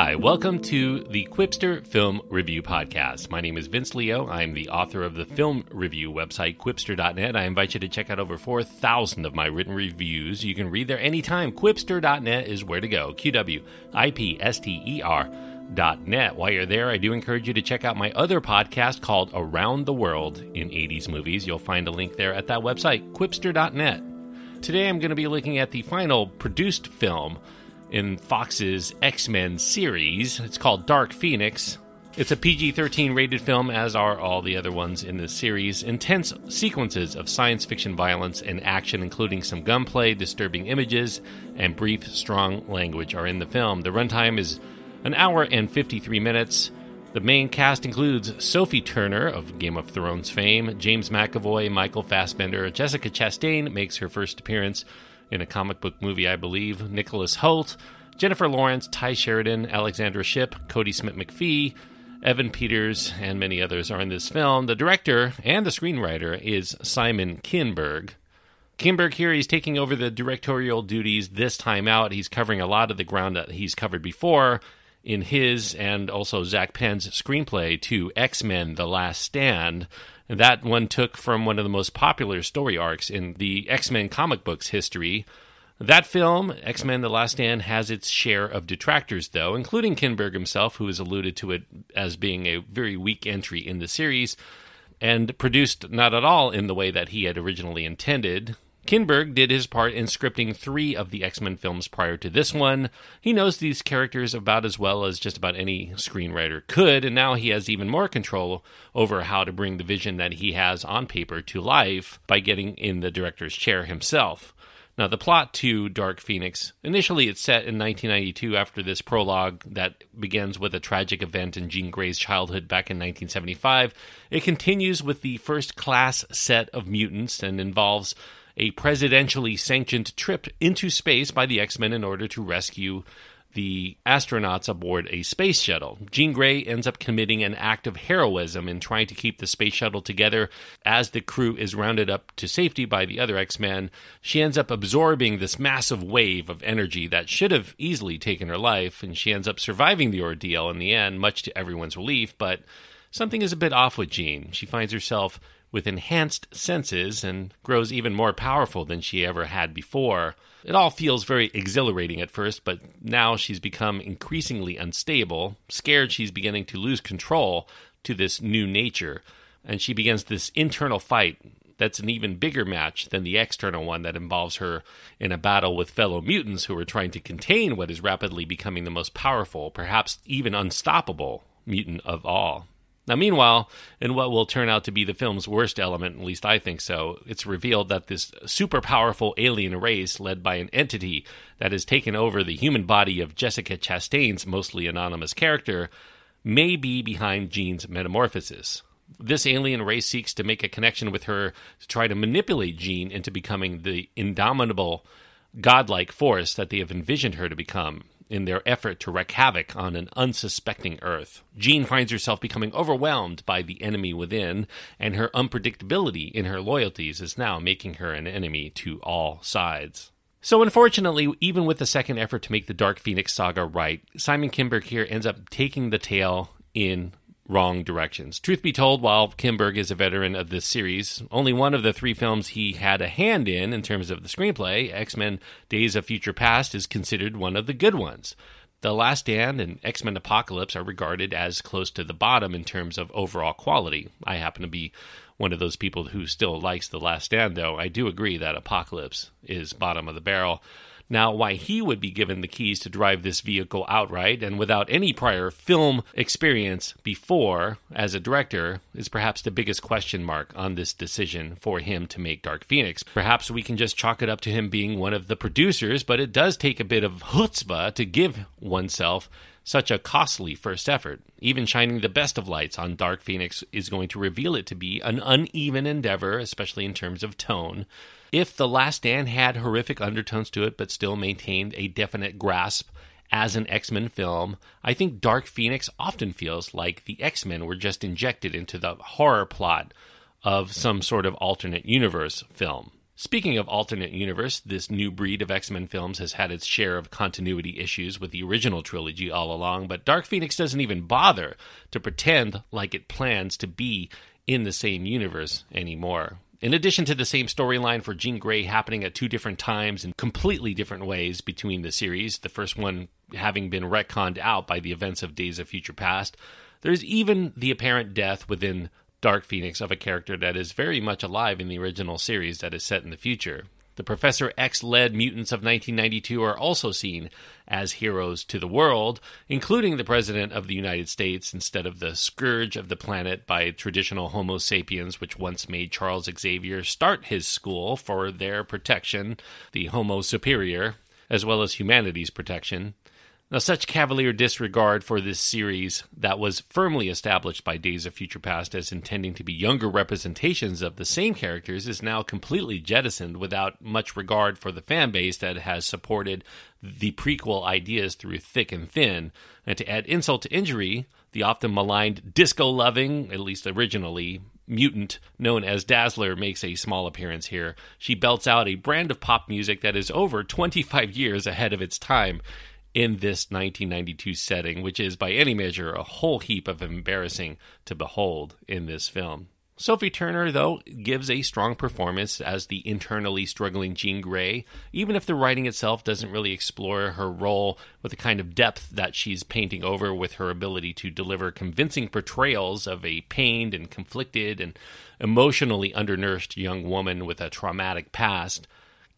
Hi, welcome to the Qwipster Film Review Podcast. My name is Vince Leo. I'm the author of the film review website, qwipster.net. I invite you to check out over 4,000 of my written reviews. You can read there anytime. Qwipster.net is where to go. Q W I P S T E R. Dot Net. While you're there, I do encourage you to check out my other podcast called Around the World in 80s Movies. You'll find a link there at that website, qwipster.net. Today I'm going to be looking at the final produced film in Fox's X Men series. It's called Dark Phoenix. It's a PG 13 rated film, as are all the other ones in this series. Intense sequences of science fiction violence and action, including some gunplay, disturbing images, and brief, strong language, are in the film. The runtime is an hour and 53 minutes. The main cast includes Sophie Turner of Game of Thrones fame, James McAvoy, Michael Fassbender, Jessica Chastain makes her first appearance, in a comic book movie, I believe. Nicholas Hoult, Jennifer Lawrence, Tye Sheridan, Alexandra Shipp, Cody Smit-McPhee, Evan Peters, and many others are in this film. The director and the screenwriter is Simon Kinberg. Kinberg here, he's taking over the directorial duties this time out. He's covering a lot of the ground that he's covered before in his and also Zak Penn's screenplay to X Men The Last Stand. That one took from one of the most popular story arcs in the X Men comic books history. That film, X Men The Last Stand, has its share of detractors, though, including Kinberg himself, who has alluded to it as being a very weak entry in the series and produced not at all in the way that he had originally intended. Kinberg did his part in scripting three of the X Men films prior to this one. He knows these characters about as well as just about any screenwriter could, and now he has even more control over how to bring the vision that he has on paper to life by getting in the director's chair himself. Now, the plot to Dark Phoenix initially it's set in 1992 after this prologue that begins with a tragic event in Jean Grey's childhood back in 1975. It continues with the first class set of mutants and involves a presidentially sanctioned trip into space by the X Men in order to rescue the astronauts aboard a space shuttle. Jean Grey ends up committing an act of heroism in trying to keep the space shuttle together as the crew is rounded up to safety by the other X Men. She ends up absorbing this massive wave of energy that should have easily taken her life, and she ends up surviving the ordeal in the end, much to everyone's relief. But something is a bit off with Jean. She finds herself with enhanced senses and grows even more powerful than she ever had before. It all feels very exhilarating at first, but now she's become increasingly unstable, scared she's beginning to lose control to this new nature, and she begins this internal fight that's an even bigger match than the external one that involves her in a battle with fellow mutants who are trying to contain what is rapidly becoming the most powerful, perhaps even unstoppable, mutant of all. Now, meanwhile, in what will turn out to be the film's worst element, at least I think so, it's revealed that this super powerful alien race, led by an entity that has taken over the human body of Jessica Chastain's mostly anonymous character, may be behind Jean's metamorphosis. This alien race seeks to make a connection with her to try to manipulate Jean into becoming the indomitable, godlike force that they have envisioned her to become in their effort to wreak havoc on an unsuspecting Earth. Jean finds herself becoming overwhelmed by the enemy within, and her unpredictability in her loyalties is now making her an enemy to all sides. So, unfortunately, even with the second effort to make the Dark Phoenix saga right, Simon Kinberg here ends up taking the tale in wrong directions. Truth be told, while Kinberg is a veteran of this series, only one of the three films he had a hand in in terms of the screenplay, X Men Days of Future Past, is considered one of the good ones. The Last Stand and X Men Apocalypse are regarded as close to the bottom in terms of overall quality. I happen to be one of those people who still likes The Last Stand, though. I do agree that Apocalypse is bottom of the barrel. Now, why he would be given the keys to drive this vehicle outright and without any prior film experience before as a director is perhaps the biggest question mark on this decision for him to make Dark Phoenix. Perhaps we can just chalk it up to him being one of the producers, but it does take a bit of chutzpah to give oneself such a costly first effort. Even shining the best of lights on Dark Phoenix is going to reveal it to be an uneven endeavor, especially in terms of tone. If The Last Stand had horrific undertones to it, but still maintained a definite grasp as an X Men film, I think Dark Phoenix often feels like the X Men were just injected into the horror plot of some sort of alternate universe film. Speaking of alternate universe, this new breed of X Men films has had its share of continuity issues with the original trilogy all along, but Dark Phoenix doesn't even bother to pretend like it plans to be in the same universe anymore. In addition to the same storyline for Jean Grey happening at two different times in completely different ways between the series, the first one having been retconned out by the events of Days of Future Past, there's even the apparent death within Dark Phoenix of a character that is very much alive in the original series that is set in the future. The Professor X led mutants of 1992 are also seen as heroes to the world, including the President of the United States instead of the scourge of the planet by traditional Homo sapiens, which once made Charles Xavier start his school for their protection, the Homo Superior, as well as humanity's protection. Now, such cavalier disregard for this series that was firmly established by Days of Future Past as intending to be younger representations of the same characters is now completely jettisoned without much regard for the fan base that has supported the prequel ideas through thick and thin. And to add insult to injury, the often maligned disco loving, at least originally, mutant known as Dazzler makes a small appearance here. She belts out a brand of pop music that is over 25 years ahead of its time in this 1992 setting, which is by any measure a whole heap of embarrassing to behold in this film. Sophie Turner, though, gives a strong performance as the internally struggling Jean Grey, even if the writing itself doesn't really explore her role with the kind of depth that she's painting over with her ability to deliver convincing portrayals of a pained and conflicted and emotionally undernourished young woman with a traumatic past.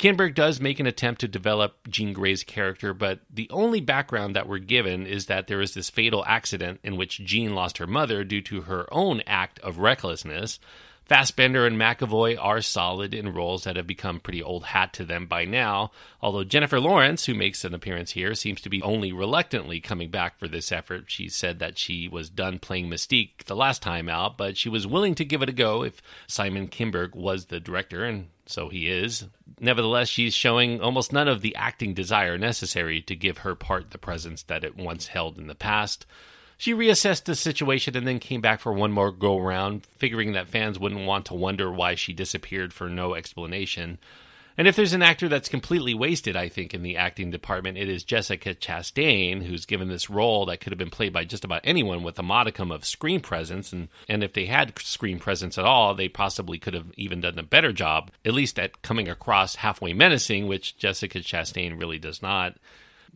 Kinberg does make an attempt to develop Jean Grey's character, but the only background that we're given is that there is this fatal accident in which Jean lost her mother due to her own act of recklessness. Fassbender and McAvoy are solid in roles that have become pretty old hat to them by now, although Jennifer Lawrence, who makes an appearance here, seems to be only reluctantly coming back for this effort. She said that she was done playing Mystique the last time out, but she was willing to give it a go if Simon Kinberg was the director, and so he is. Nevertheless, she's showing almost none of the acting desire necessary to give her part the presence that it once held in the past. She reassessed the situation and then came back for one more go round, figuring that fans wouldn't want to wonder why she disappeared for no explanation. And if there's an actor that's completely wasted, I think, in the acting department, it is Jessica Chastain, who's given this role that could have been played by just about anyone with a modicum of screen presence. And, and if they had screen presence at all, they possibly could have even done a better job, at least at coming across halfway menacing, which Jessica Chastain really does not.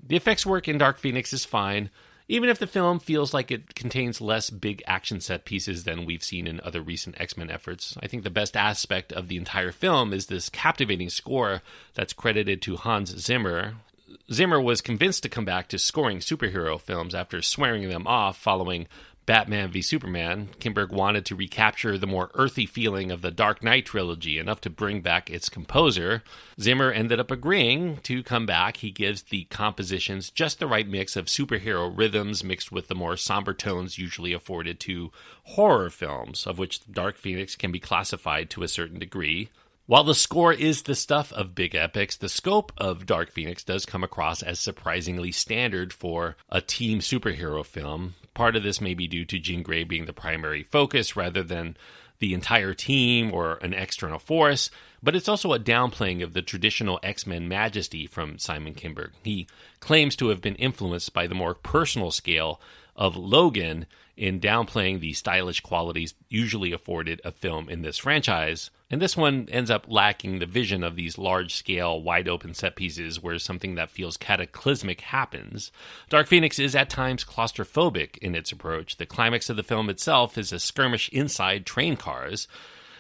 The effects work in Dark Phoenix is fine even if the film feels like it contains less big action set pieces than we've seen in other recent X Men efforts. I think the best aspect of the entire film is this captivating score that's credited to Hans Zimmer. Zimmer was convinced to come back to scoring superhero films after swearing them off following Batman v Superman, Kinberg wanted to recapture the more earthy feeling of the Dark Knight trilogy, enough to bring back its composer. Zimmer ended up agreeing to come back. He gives the compositions just the right mix of superhero rhythms mixed with the more somber tones usually afforded to horror films, of which Dark Phoenix can be classified to a certain degree. While the score is the stuff of big epics, the scope of Dark Phoenix does come across as surprisingly standard for a team superhero film. Part of this may be due to Jean Grey being the primary focus rather than the entire team or an external force, but it's also a downplaying of the traditional X Men majesty from Simon Kinberg. He claims to have been influenced by the more personal scale of Logan in downplaying the stylish qualities usually afforded a film in this franchise. And this one ends up lacking the vision of these large scale, wide open set pieces where something that feels cataclysmic happens. Dark Phoenix is at times claustrophobic in its approach. The climax of the film itself is a skirmish inside train cars.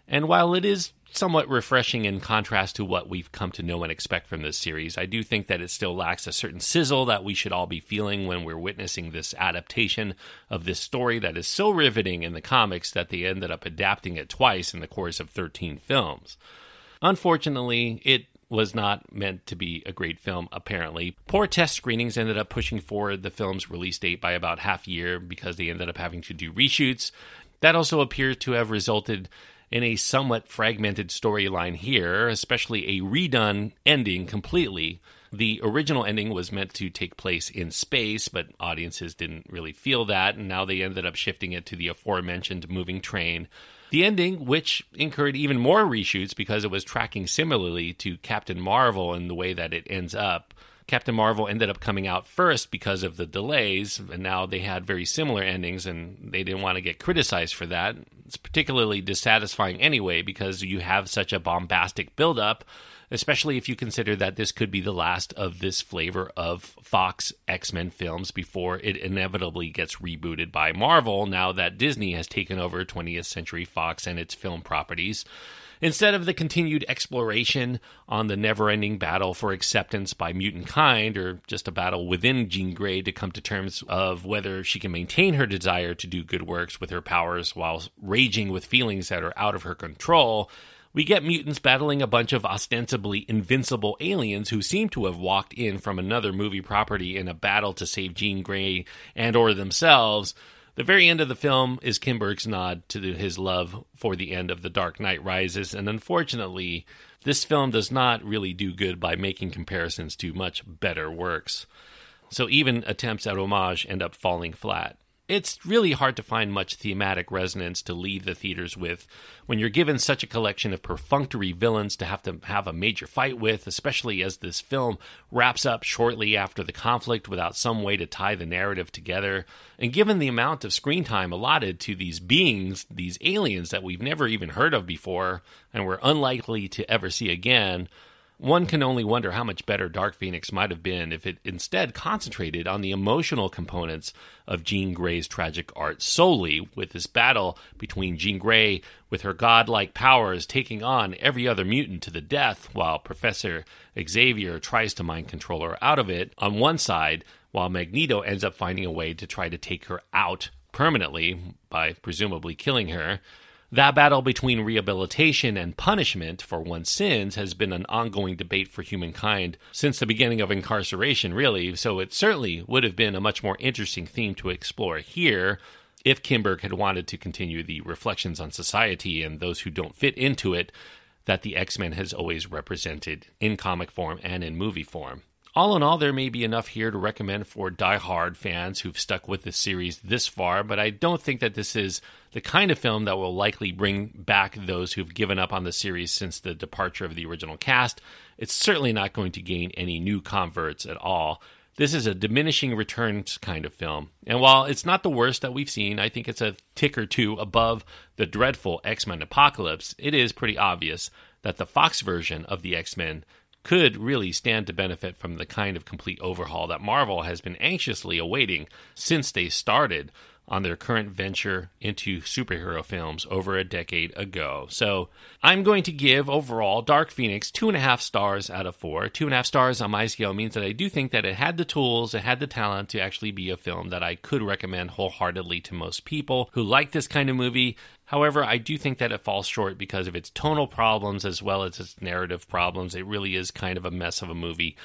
And while it is somewhat refreshing in contrast to what we've come to know and expect from this series. I do think that it still lacks a certain sizzle that we should all be feeling when we're witnessing this adaptation of this story that is so riveting in the comics that they ended up adapting it twice in the course of 13 films. Unfortunately, it was not meant to be a great film, apparently. Poor test screenings ended up pushing forward the film's release date by about half a year because they ended up having to do reshoots. That also appears to have resulted in a somewhat fragmented storyline here, especially a redone ending completely. The original ending was meant to take place in space, but audiences didn't really feel that, and now they ended up shifting it to the aforementioned moving train. The ending, which incurred even more reshoots because it was tracking similarly to Captain Marvel in the way that it ends up, Captain Marvel ended up coming out first because of the delays, and now they had very similar endings, and they didn't want to get criticized for that. It's particularly dissatisfying anyway because you have such a bombastic buildup, especially if you consider that this could be the last of this flavor of Fox X Men films before it inevitably gets rebooted by Marvel now that Disney has taken over 20th Century Fox and its film properties. Instead of the continued exploration on the never ending battle for acceptance by mutant kind, or just a battle within Jean Grey to come to terms of whether she can maintain her desire to do good works with her powers while raging with feelings that are out of her control, we get mutants battling a bunch of ostensibly invincible aliens who seem to have walked in from another movie property in a battle to save Jean Grey and or themselves the very end of the film is Kinberg's nod to his love for the end of The Dark Knight Rises, and unfortunately, this film does not really do good by making comparisons to much better works. So even attempts at homage end up falling flat it's really hard to find much thematic resonance to leave the theaters with when you're given such a collection of perfunctory villains to have to have a major fight with, especially as this film wraps up shortly after the conflict without some way to tie the narrative together. And given the amount of screen time allotted to these beings, these aliens that we've never even heard of before and we're unlikely to ever see again, one can only wonder how much better Dark Phoenix might have been if it instead concentrated on the emotional components of Jean Grey's tragic art solely, with this battle between Jean Grey with her godlike powers taking on every other mutant to the death, while Professor Xavier tries to mind control her out of it on one side, while Magneto ends up finding a way to try to take her out permanently by presumably killing her. That battle between rehabilitation and punishment for one's sins has been an ongoing debate for humankind since the beginning of incarceration, really, so it certainly would have been a much more interesting theme to explore here if Kinberg had wanted to continue the reflections on society and those who don't fit into it that the X Men has always represented in comic form and in movie form. All in all, there may be enough here to recommend for die-hard fans who've stuck with the series this far, but I don't think that this is the kind of film that will likely bring back those who've given up on the series since the departure of the original cast. It's certainly not going to gain any new converts at all. This is a diminishing returns kind of film. And while it's not the worst that we've seen, I think it's a tick or two above the dreadful X Men Apocalypse. It is pretty obvious that the Fox version of the X Men could really stand to benefit from the kind of complete overhaul that Marvel has been anxiously awaiting since they started on their current venture into superhero films over a decade ago. So I'm going to give overall Dark Phoenix two and a half stars out of four. Two and a half stars on my scale means that I do think that it had the tools, it had the talent to actually be a film that I could recommend wholeheartedly to most people who like this kind of movie. However, I do think that it falls short because of its tonal problems as well as its narrative problems. It really is kind of a mess of a movie.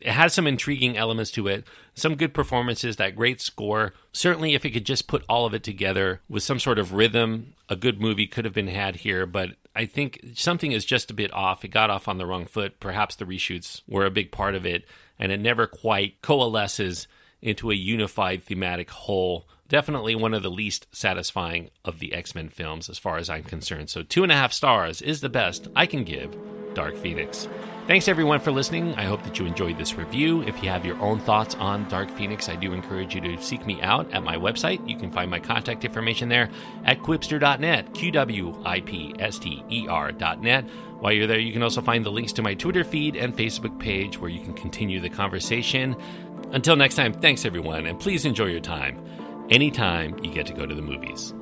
It has some intriguing elements to it, some good performances, that great score. Certainly, if it could just put all of it together with some sort of rhythm, a good movie could have been had here. But I think something is just a bit off. It got off on the wrong foot. Perhaps the reshoots were a big part of it, and it never quite coalesces into a unified thematic whole definitely one of the least satisfying of the X Men films, as far as I'm concerned. So, two and a half stars is the best I can give Dark Phoenix. Thanks everyone for listening. I hope that you enjoyed this review. If you have your own thoughts on Dark Phoenix, I do encourage you to seek me out at my website. You can find my contact information there at qwipster.net, Q W I P S T E R.net. While you're there, you can also find the links to my Twitter feed and Facebook page where you can continue the conversation. Until next time, thanks everyone, and please enjoy your time anytime you get to go to the movies.